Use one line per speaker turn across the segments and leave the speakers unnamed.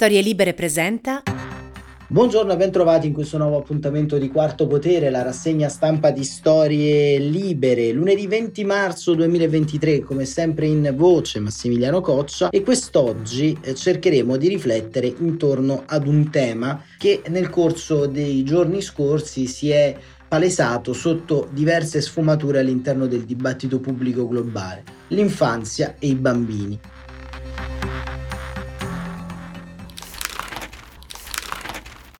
Storie Libere presenta.
Buongiorno e bentrovati in questo nuovo appuntamento di Quarto Potere, la rassegna stampa di Storie Libere. Lunedì 20 marzo 2023, come sempre in voce Massimiliano Coccia e quest'oggi eh, cercheremo di riflettere intorno ad un tema che nel corso dei giorni scorsi si è palesato sotto diverse sfumature all'interno del dibattito pubblico globale, l'infanzia e i bambini.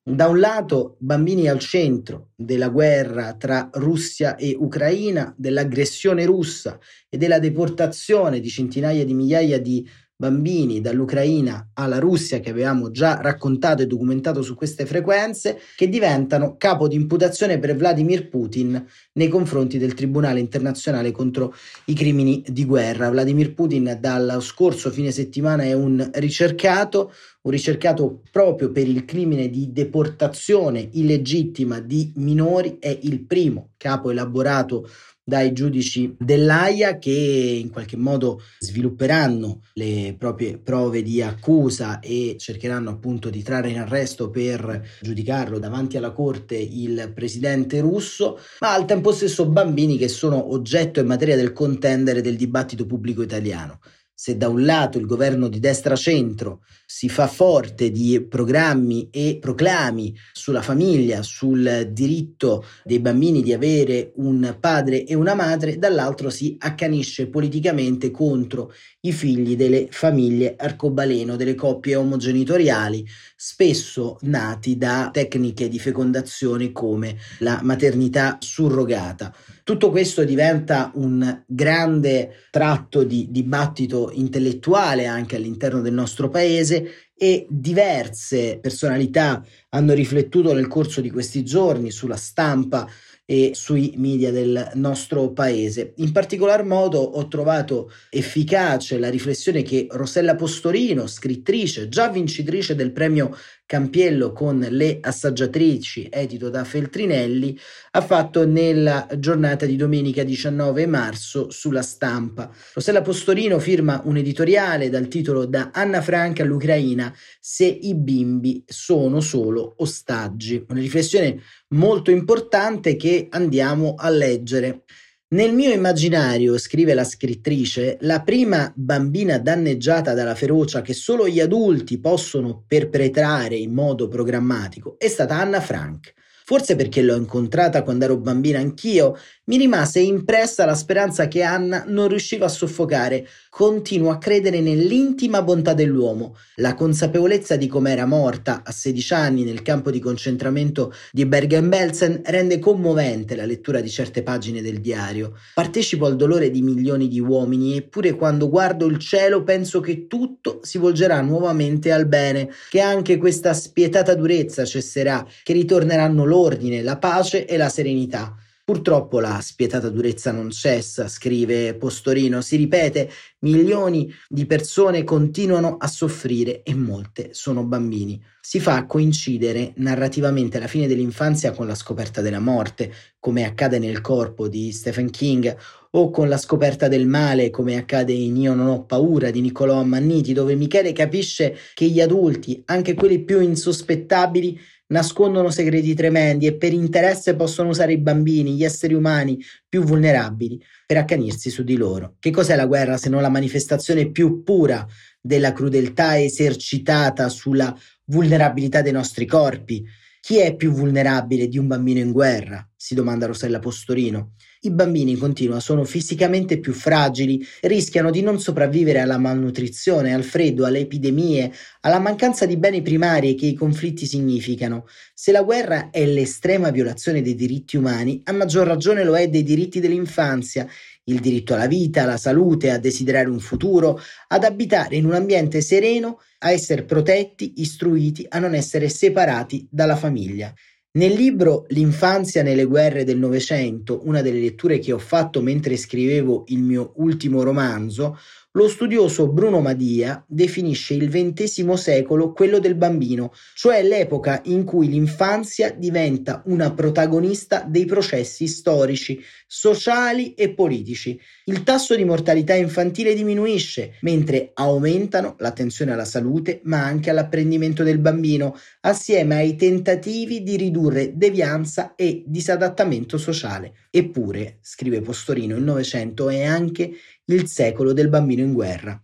Da un lato, bambini al centro della guerra tra Russia e Ucraina, dell'aggressione russa e della deportazione di centinaia di migliaia di bambini dall'Ucraina alla Russia che avevamo già raccontato e documentato su queste frequenze che diventano capo di imputazione per Vladimir Putin nei confronti del Tribunale internazionale contro i crimini di guerra. Vladimir Putin dallo scorso fine settimana è un ricercato, un ricercato proprio per il crimine di deportazione illegittima di minori, è il primo capo elaborato dai giudici dell'AIA che in qualche modo svilupperanno le proprie prove di accusa e cercheranno appunto di trarre in arresto per giudicarlo davanti alla corte il presidente russo, ma al tempo stesso bambini che sono oggetto in materia del contendere del dibattito pubblico italiano se da un lato il governo di destra-centro si fa forte di programmi e proclami sulla famiglia, sul diritto dei bambini di avere un padre e una madre, dall'altro si accanisce politicamente contro i figli delle famiglie arcobaleno, delle coppie omogenitoriali, spesso nati da tecniche di fecondazione come la maternità surrogata. Tutto questo diventa un grande tratto di dibattito intellettuale anche all'interno del nostro paese e diverse personalità hanno riflettuto nel corso di questi giorni sulla stampa e sui media del nostro paese. In particolar modo ho trovato efficace la riflessione che Rosella Postorino, scrittrice, già vincitrice del premio Campiello con Le assaggiatrici, edito da Feltrinelli, ha fatto nella giornata di domenica 19 marzo sulla stampa. Rosella Postorino firma un editoriale dal titolo Da Anna Franca all'Ucraina se i bimbi sono solo ostaggi. Una riflessione molto importante che andiamo a leggere. Nel mio immaginario, scrive la scrittrice, la prima bambina danneggiata dalla ferocia che solo gli adulti possono perpetrare in modo programmatico è stata Anna Frank. Forse perché l'ho incontrata quando ero bambina anch'io, mi rimase impressa la speranza che Anna non riusciva a soffocare. Continuo a credere nell'intima bontà dell'uomo, la consapevolezza di come era morta a 16 anni nel campo di concentramento di Bergen-Belsen rende commovente la lettura di certe pagine del diario. Partecipo al dolore di milioni di uomini, eppure quando guardo il cielo penso che tutto si volgerà nuovamente al bene, che anche questa spietata durezza cesserà, che ritorneranno loro l'ordine, la pace e la serenità. Purtroppo la spietata durezza non cessa, scrive Postorino, si ripete, milioni di persone continuano a soffrire e molte sono bambini. Si fa coincidere narrativamente la fine dell'infanzia con la scoperta della morte, come accade nel corpo di Stephen King, o con la scoperta del male, come accade in Io non ho paura di Niccolò Ammanniti, dove Michele capisce che gli adulti, anche quelli più insospettabili, nascondono segreti tremendi e per interesse possono usare i bambini, gli esseri umani più vulnerabili, per accanirsi su di loro. Che cos'è la guerra se non la manifestazione più pura della crudeltà esercitata sulla vulnerabilità dei nostri corpi? Chi è più vulnerabile di un bambino in guerra? si domanda Rosella Postorino. I bambini, continua, sono fisicamente più fragili, rischiano di non sopravvivere alla malnutrizione, al freddo, alle epidemie, alla mancanza di beni primari che i conflitti significano. Se la guerra è l'estrema violazione dei diritti umani, a maggior ragione lo è dei diritti dell'infanzia, il diritto alla vita, alla salute, a desiderare un futuro, ad abitare in un ambiente sereno, a essere protetti, istruiti, a non essere separati dalla famiglia. Nel libro L'infanzia nelle guerre del Novecento, una delle letture che ho fatto mentre scrivevo il mio ultimo romanzo, lo studioso Bruno Madia definisce il XX secolo quello del bambino, cioè l'epoca in cui l'infanzia diventa una protagonista dei processi storici, sociali e politici. Il tasso di mortalità infantile diminuisce, mentre aumentano l'attenzione alla salute, ma anche all'apprendimento del bambino, assieme ai tentativi di ridurre devianza e disadattamento sociale. Eppure, scrive Postorino, il Novecento è anche il secolo del bambino in guerra.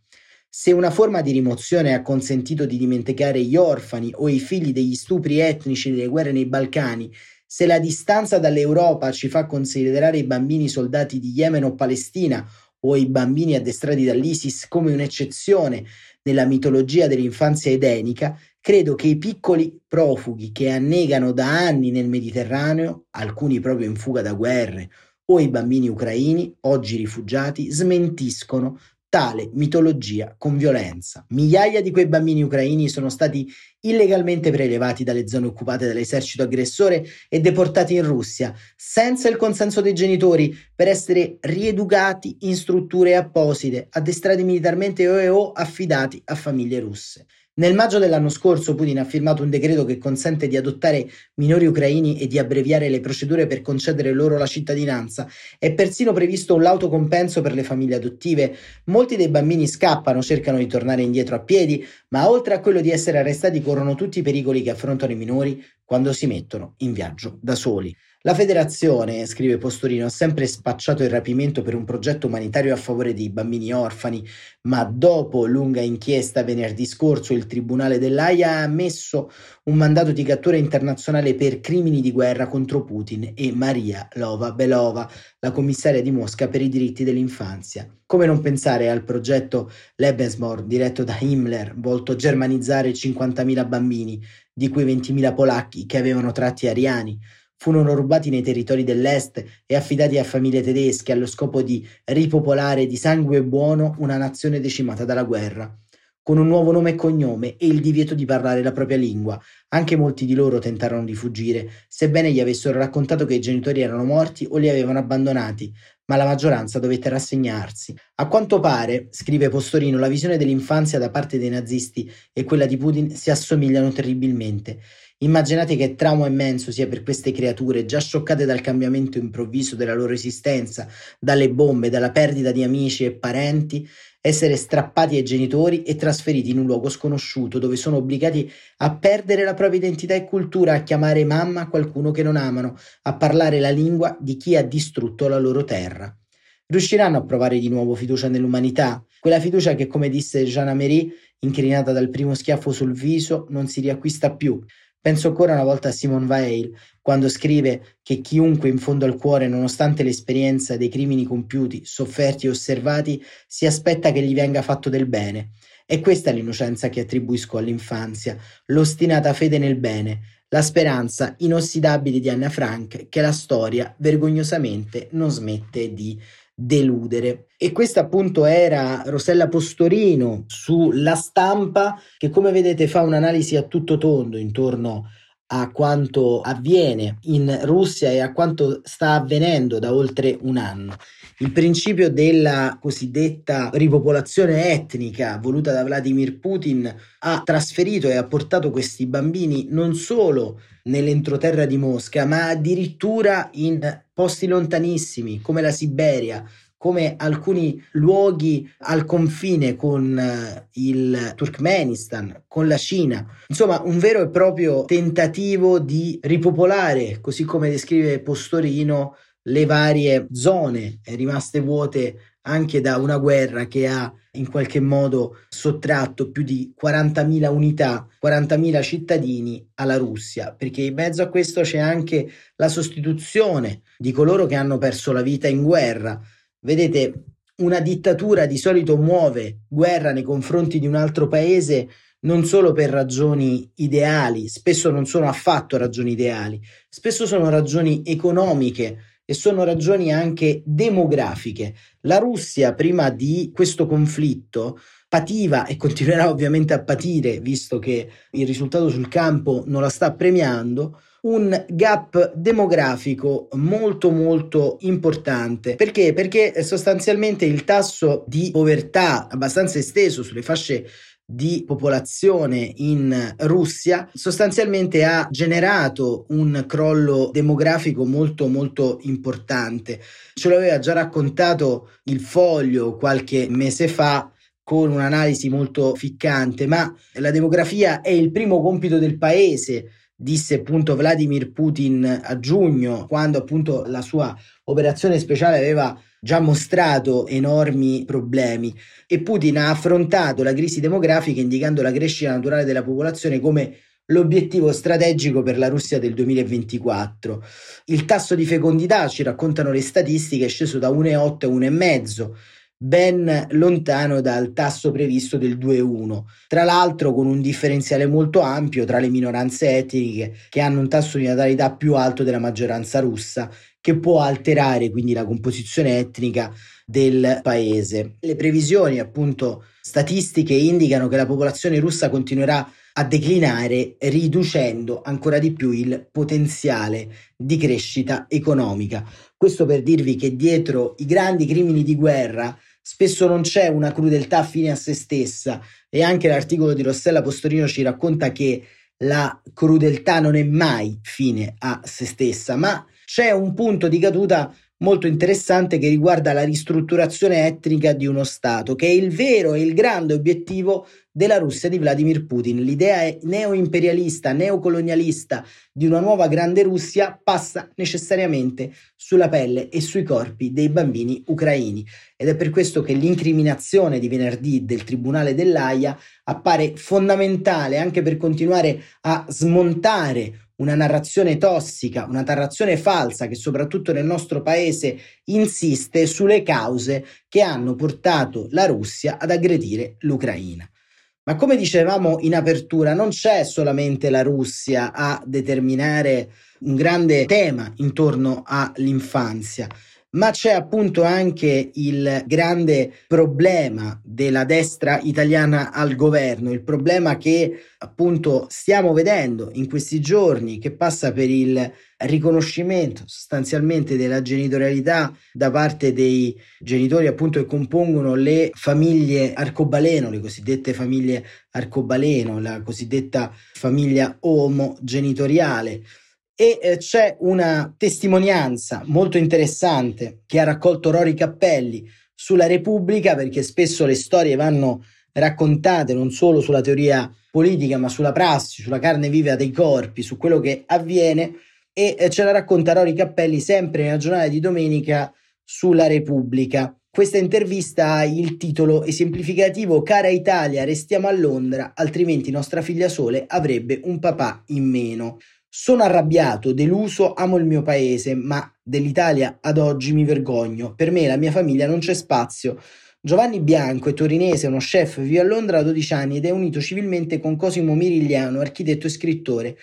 Se una forma di rimozione ha consentito di dimenticare gli orfani o i figli degli stupri etnici delle guerre nei Balcani, se la distanza dall'Europa ci fa considerare i bambini soldati di Yemen o Palestina o i bambini addestrati dall'ISIS come un'eccezione nella mitologia dell'infanzia edenica, credo che i piccoli profughi che annegano da anni nel Mediterraneo, alcuni proprio in fuga da guerre o i bambini ucraini, oggi rifugiati, smentiscono tale mitologia con violenza. Migliaia di quei bambini ucraini sono stati illegalmente prelevati dalle zone occupate dall'esercito aggressore e deportati in Russia, senza il consenso dei genitori, per essere rieducati in strutture apposite, addestrati militarmente o affidati a famiglie russe. Nel maggio dell'anno scorso Putin ha firmato un decreto che consente di adottare minori ucraini e di abbreviare le procedure per concedere loro la cittadinanza. È persino previsto un lauto compenso per le famiglie adottive. Molti dei bambini scappano, cercano di tornare indietro a piedi, ma oltre a quello di essere arrestati corrono tutti i pericoli che affrontano i minori quando si mettono in viaggio da soli. La federazione, scrive Postorino, ha sempre spacciato il rapimento per un progetto umanitario a favore dei bambini orfani, ma dopo lunga inchiesta venerdì scorso il Tribunale dell'AIA ha ammesso un mandato di cattura internazionale per crimini di guerra contro Putin e Maria Lova Belova, la commissaria di Mosca per i diritti dell'infanzia. Come non pensare al progetto Lebensborn diretto da Himmler, volto a germanizzare 50.000 bambini, di cui 20.000 polacchi che avevano tratti ariani, furono rubati nei territori dell'Est e affidati a famiglie tedesche allo scopo di ripopolare di sangue buono una nazione decimata dalla guerra. Con un nuovo nome e cognome e il divieto di parlare la propria lingua, anche molti di loro tentarono di fuggire, sebbene gli avessero raccontato che i genitori erano morti o li avevano abbandonati, ma la maggioranza dovette rassegnarsi. A quanto pare, scrive Postorino, la visione dell'infanzia da parte dei nazisti e quella di Putin si assomigliano terribilmente. Immaginate che trauma immenso sia per queste creature, già scioccate dal cambiamento improvviso della loro esistenza, dalle bombe, dalla perdita di amici e parenti, essere strappati ai genitori e trasferiti in un luogo sconosciuto, dove sono obbligati a perdere la propria identità e cultura, a chiamare mamma qualcuno che non amano, a parlare la lingua di chi ha distrutto la loro terra. Riusciranno a provare di nuovo fiducia nell'umanità, quella fiducia che, come disse Jean Amery, incrinata dal primo schiaffo sul viso, non si riacquista più, Penso ancora una volta a Simone Weil, quando scrive che chiunque in fondo al cuore, nonostante l'esperienza dei crimini compiuti, sofferti e osservati, si aspetta che gli venga fatto del bene. E questa è l'innocenza che attribuisco all'infanzia, l'ostinata fede nel bene, la speranza inossidabile di Anna Frank che la storia vergognosamente non smette di deludere. E questa appunto era Rosella Postorino sulla stampa che come vedete fa un'analisi a tutto tondo intorno a quanto avviene in Russia e a quanto sta avvenendo da oltre un anno. Il principio della cosiddetta ripopolazione etnica voluta da Vladimir Putin ha trasferito e ha portato questi bambini non solo nell'entroterra di Mosca, ma addirittura in posti lontanissimi come la Siberia, come alcuni luoghi al confine con eh, il Turkmenistan, con la Cina. Insomma, un vero e proprio tentativo di ripopolare, così come descrive Postorino, le varie zone rimaste vuote anche da una guerra che ha in qualche modo sottratto più di 40.000 unità, 40.000 cittadini alla Russia, perché in mezzo a questo c'è anche la sostituzione di coloro che hanno perso la vita in guerra. Vedete, una dittatura di solito muove guerra nei confronti di un altro paese non solo per ragioni ideali, spesso non sono affatto ragioni ideali, spesso sono ragioni economiche e sono ragioni anche demografiche. La Russia, prima di questo conflitto, pativa e continuerà ovviamente a patire, visto che il risultato sul campo non la sta premiando, un gap demografico molto molto importante. Perché? Perché sostanzialmente il tasso di povertà abbastanza esteso sulle fasce di popolazione in Russia sostanzialmente ha generato un crollo demografico molto molto importante. Ce l'aveva già raccontato il foglio qualche mese fa con un'analisi molto ficcante, ma la demografia è il primo compito del paese disse appunto Vladimir Putin a giugno, quando appunto la sua operazione speciale aveva già mostrato enormi problemi e Putin ha affrontato la crisi demografica indicando la crescita naturale della popolazione come l'obiettivo strategico per la Russia del 2024. Il tasso di fecondità, ci raccontano le statistiche, è sceso da 1,8 a 1,5 ben lontano dal tasso previsto del 2,1. Tra l'altro con un differenziale molto ampio tra le minoranze etniche che hanno un tasso di natalità più alto della maggioranza russa, che può alterare quindi la composizione etnica del paese. Le previsioni appunto statistiche indicano che la popolazione russa continuerà a declinare riducendo ancora di più il potenziale di crescita economica. Questo per dirvi che dietro i grandi crimini di guerra spesso non c'è una crudeltà fine a se stessa. E anche l'articolo di Rossella Postorino ci racconta che la crudeltà non è mai fine a se stessa, ma c'è un punto di caduta molto interessante che riguarda la ristrutturazione etnica di uno Stato, che è il vero e il grande obiettivo della Russia di Vladimir Putin. L'idea neoimperialista, neocolonialista di una nuova grande Russia passa necessariamente sulla pelle e sui corpi dei bambini ucraini ed è per questo che l'incriminazione di venerdì del Tribunale dell'AIA appare fondamentale anche per continuare a smontare una narrazione tossica, una narrazione falsa che soprattutto nel nostro paese insiste sulle cause che hanno portato la Russia ad aggredire l'Ucraina. Ma come dicevamo in apertura, non c'è solamente la Russia a determinare un grande tema intorno all'infanzia ma c'è appunto anche il grande problema della destra italiana al governo, il problema che appunto stiamo vedendo in questi giorni, che passa per il riconoscimento sostanzialmente della genitorialità da parte dei genitori appunto che compongono le famiglie arcobaleno, le cosiddette famiglie arcobaleno, la cosiddetta famiglia omogenitoriale e eh, c'è una testimonianza molto interessante che ha raccolto Rory Cappelli sulla Repubblica perché spesso le storie vanno raccontate non solo sulla teoria politica ma sulla prassi, sulla carne viva dei corpi, su quello che avviene e eh, ce la racconta Rory Cappelli sempre nella giornata di domenica sulla Repubblica. Questa intervista ha il titolo esemplificativo Cara Italia, restiamo a Londra, altrimenti nostra figlia Sole avrebbe un papà in meno. Sono arrabbiato, deluso, amo il mio paese, ma dell'Italia ad oggi mi vergogno. Per me e la mia famiglia non c'è spazio. Giovanni Bianco è torinese, uno chef, vive a Londra da 12 anni ed è unito civilmente con Cosimo Mirigliano, architetto e scrittore.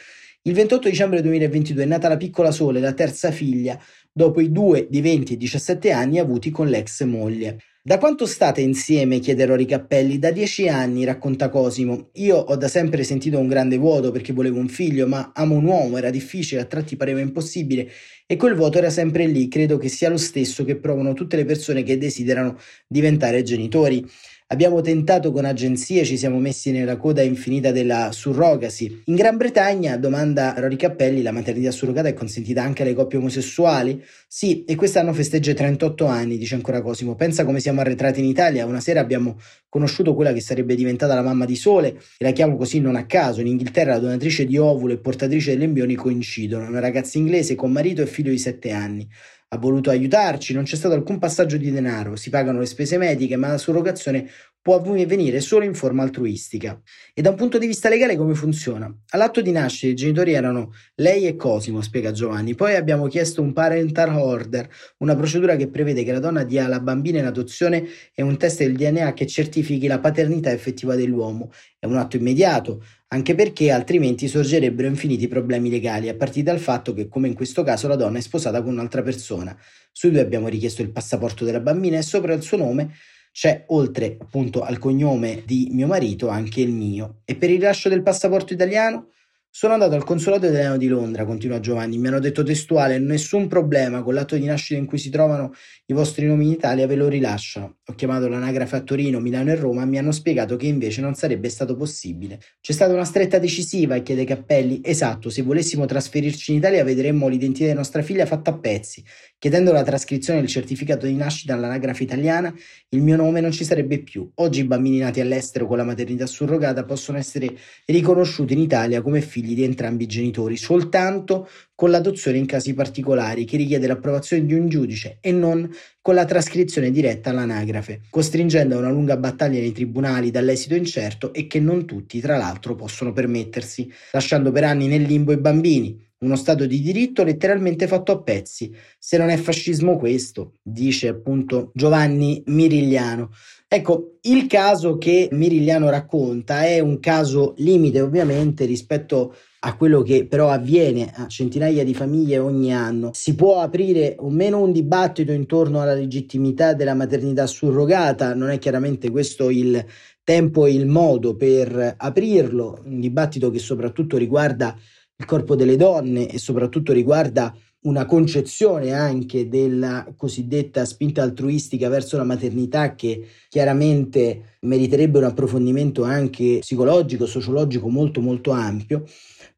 Il 28 dicembre 2022 è nata la piccola Sole, la terza figlia, dopo i due di 20 e 17 anni avuti con l'ex moglie. Da quanto state insieme? chiede Rory Cappelli. Da dieci anni, racconta Cosimo. Io ho da sempre sentito un grande vuoto perché volevo un figlio, ma amo un uomo, era difficile, a tratti pareva impossibile e quel vuoto era sempre lì. Credo che sia lo stesso che provano tutte le persone che desiderano diventare genitori. Abbiamo tentato con agenzie, ci siamo messi nella coda infinita della surrogasi. In Gran Bretagna, domanda Rory Cappelli, la maternità surrogata è consentita anche alle coppie omosessuali? Sì, e quest'anno festeggia 38 anni, dice ancora Cosimo. Pensa come siamo arretrati in Italia. Una sera abbiamo conosciuto quella che sarebbe diventata la mamma di Sole, e la chiamo così non a caso. In Inghilterra la donatrice di ovulo e portatrice degli embrioni coincidono. Una ragazza inglese con marito e figlio di 7 anni ha voluto aiutarci, non c'è stato alcun passaggio di denaro, si pagano le spese mediche, ma la surrogazione può avvenire solo in forma altruistica. E da un punto di vista legale come funziona? All'atto di nascita i genitori erano lei e Cosimo, spiega Giovanni. Poi abbiamo chiesto un parental order, una procedura che prevede che la donna dia la bambina in adozione e un test del DNA che certifichi la paternità effettiva dell'uomo. È un atto immediato, anche perché altrimenti sorgerebbero infiniti problemi legali, a partire dal fatto che, come in questo caso, la donna è sposata con un'altra persona. Su due abbiamo richiesto il passaporto della bambina e sopra il suo nome c'è oltre appunto al cognome di mio marito anche il mio. E per il rilascio del passaporto italiano sono andato al consolato italiano di Londra, continua Giovanni, mi hanno detto testuale, nessun problema, con l'atto di nascita in cui si trovano i vostri nomi in Italia ve lo rilasciano. Ho chiamato l'anagrafe a Torino, Milano e Roma, mi hanno spiegato che invece non sarebbe stato possibile. C'è stata una stretta decisiva, chiede Cappelli, esatto, se volessimo trasferirci in Italia vedremmo l'identità di nostra figlia fatta a pezzi. Chiedendo la trascrizione del certificato di nascita all'anagrafe italiana, il mio nome non ci sarebbe più. Oggi i bambini nati all'estero con la maternità surrogata possono essere riconosciuti in Italia come figli di entrambi i genitori, soltanto con l'adozione in casi particolari che richiede l'approvazione di un giudice e non con la trascrizione diretta all'anagrafe, costringendo a una lunga battaglia nei tribunali dall'esito incerto e che non tutti, tra l'altro, possono permettersi, lasciando per anni nel limbo i bambini, uno Stato di diritto letteralmente fatto a pezzi. Se non è fascismo questo, dice appunto Giovanni Mirigliano. Ecco, il caso che Mirigliano racconta è un caso limite ovviamente rispetto a quello che però avviene a centinaia di famiglie ogni anno. Si può aprire o meno un dibattito intorno alla legittimità della maternità surrogata, non è chiaramente questo il tempo e il modo per aprirlo, un dibattito che soprattutto riguarda il corpo delle donne e soprattutto riguarda una concezione anche della cosiddetta spinta altruistica verso la maternità che chiaramente meriterebbe un approfondimento anche psicologico, sociologico molto molto ampio,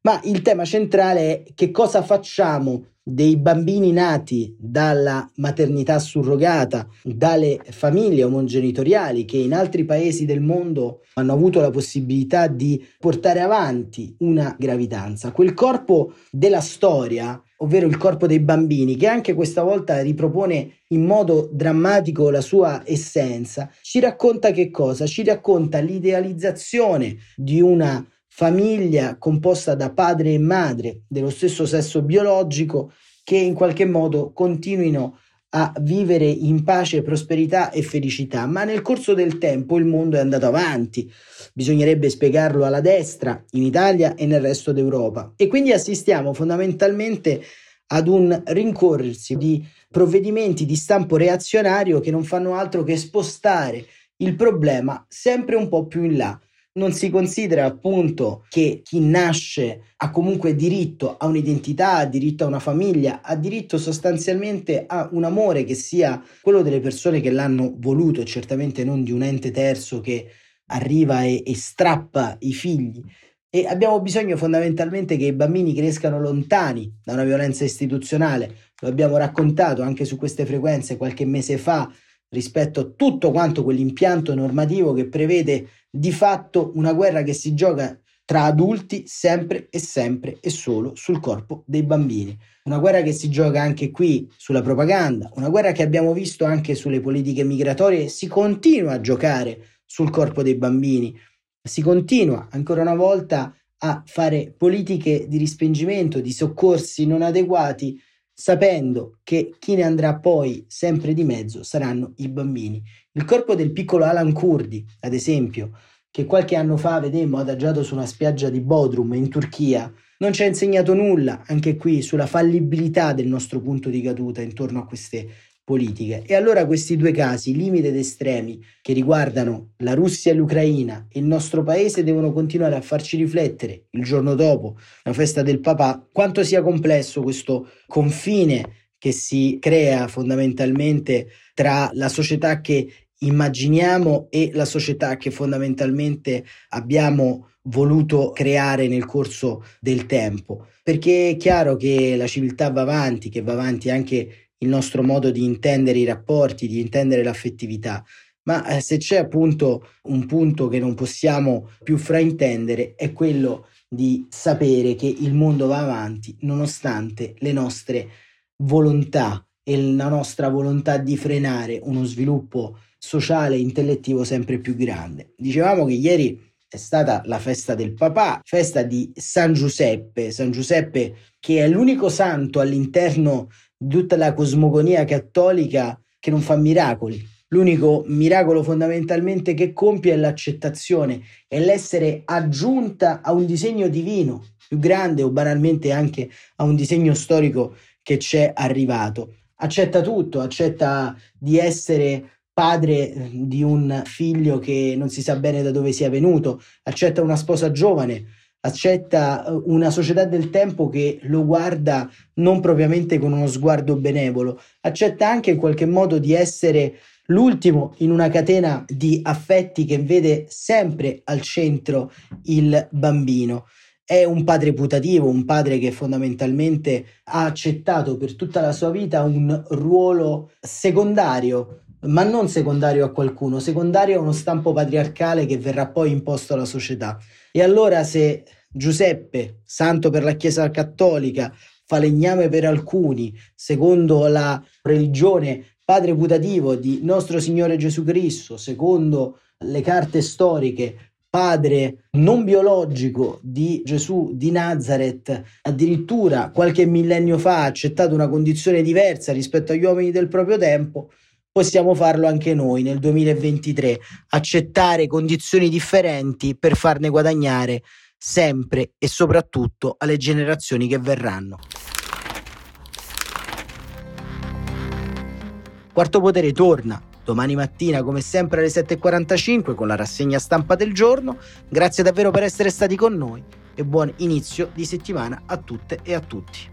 ma il tema centrale è che cosa facciamo dei bambini nati dalla maternità surrogata, dalle famiglie omogenitoriali che in altri paesi del mondo hanno avuto la possibilità di portare avanti una gravidanza. Quel corpo della storia ovvero il corpo dei bambini, che anche questa volta ripropone in modo drammatico la sua essenza, ci racconta che cosa? Ci racconta l'idealizzazione di una famiglia composta da padre e madre dello stesso sesso biologico che in qualche modo continuino a vivere in pace, prosperità e felicità, ma nel corso del tempo il mondo è andato avanti, bisognerebbe spiegarlo alla destra in Italia e nel resto d'Europa. E quindi assistiamo fondamentalmente ad un rincorrersi di provvedimenti di stampo reazionario che non fanno altro che spostare il problema sempre un po' più in là non si considera appunto che chi nasce ha comunque diritto a un'identità, ha diritto a una famiglia, ha diritto sostanzialmente a un amore che sia quello delle persone che l'hanno voluto certamente non di un ente terzo che arriva e, e strappa i figli. E abbiamo bisogno fondamentalmente che i bambini crescano lontani da una violenza istituzionale. Lo abbiamo raccontato anche su queste frequenze qualche mese fa rispetto a tutto quanto quell'impianto normativo che prevede di fatto una guerra che si gioca tra adulti sempre e sempre e solo sul corpo dei bambini. Una guerra che si gioca anche qui sulla propaganda, una guerra che abbiamo visto anche sulle politiche migratorie si continua a giocare sul corpo dei bambini. Si continua ancora una volta a fare politiche di respingimento, di soccorsi non adeguati sapendo che chi ne andrà poi sempre di mezzo saranno i bambini. Il corpo del piccolo Alan Kurdi, ad esempio, che qualche anno fa vedemmo adagiato su una spiaggia di Bodrum in Turchia, non ci ha insegnato nulla, anche qui, sulla fallibilità del nostro punto di caduta intorno a queste politiche. E allora questi due casi, limiti ed estremi, che riguardano la Russia e l'Ucraina e il nostro paese, devono continuare a farci riflettere il giorno dopo la festa del papà, quanto sia complesso questo confine che si crea fondamentalmente tra la società che immaginiamo e la società che fondamentalmente abbiamo voluto creare nel corso del tempo perché è chiaro che la civiltà va avanti che va avanti anche il nostro modo di intendere i rapporti, di intendere l'affettività. Ma eh, se c'è appunto un punto che non possiamo più fraintendere è quello di sapere che il mondo va avanti nonostante le nostre volontà e la nostra volontà di frenare uno sviluppo sociale e intellettivo sempre più grande. Dicevamo che ieri è stata la festa del papà, festa di San Giuseppe, San Giuseppe che è l'unico santo all'interno tutta la cosmogonia cattolica che non fa miracoli. L'unico miracolo fondamentalmente che compie è l'accettazione, è l'essere aggiunta a un disegno divino più grande o banalmente anche a un disegno storico che c'è arrivato. Accetta tutto, accetta di essere padre di un figlio che non si sa bene da dove sia venuto, accetta una sposa giovane, accetta eh, una società del tempo che lo guarda non propriamente con uno sguardo benevolo, accetta anche in qualche modo di essere l'ultimo in una catena di affetti che vede sempre al centro il bambino. È un padre putativo, un padre che fondamentalmente ha accettato per tutta la sua vita un ruolo secondario ma non secondario a qualcuno, secondario a uno stampo patriarcale che verrà poi imposto alla società. E allora se Giuseppe, santo per la Chiesa cattolica, falegname per alcuni, secondo la religione padre putativo di nostro Signore Gesù Cristo, secondo le carte storiche, padre non biologico di Gesù di Nazareth, addirittura qualche millennio fa ha accettato una condizione diversa rispetto agli uomini del proprio tempo, possiamo farlo anche noi nel 2023, accettare condizioni differenti per farne guadagnare sempre e soprattutto alle generazioni che verranno. Quarto Potere torna domani mattina come sempre alle 7.45 con la rassegna stampa del giorno. Grazie davvero per essere stati con noi e buon inizio di settimana a tutte e a tutti.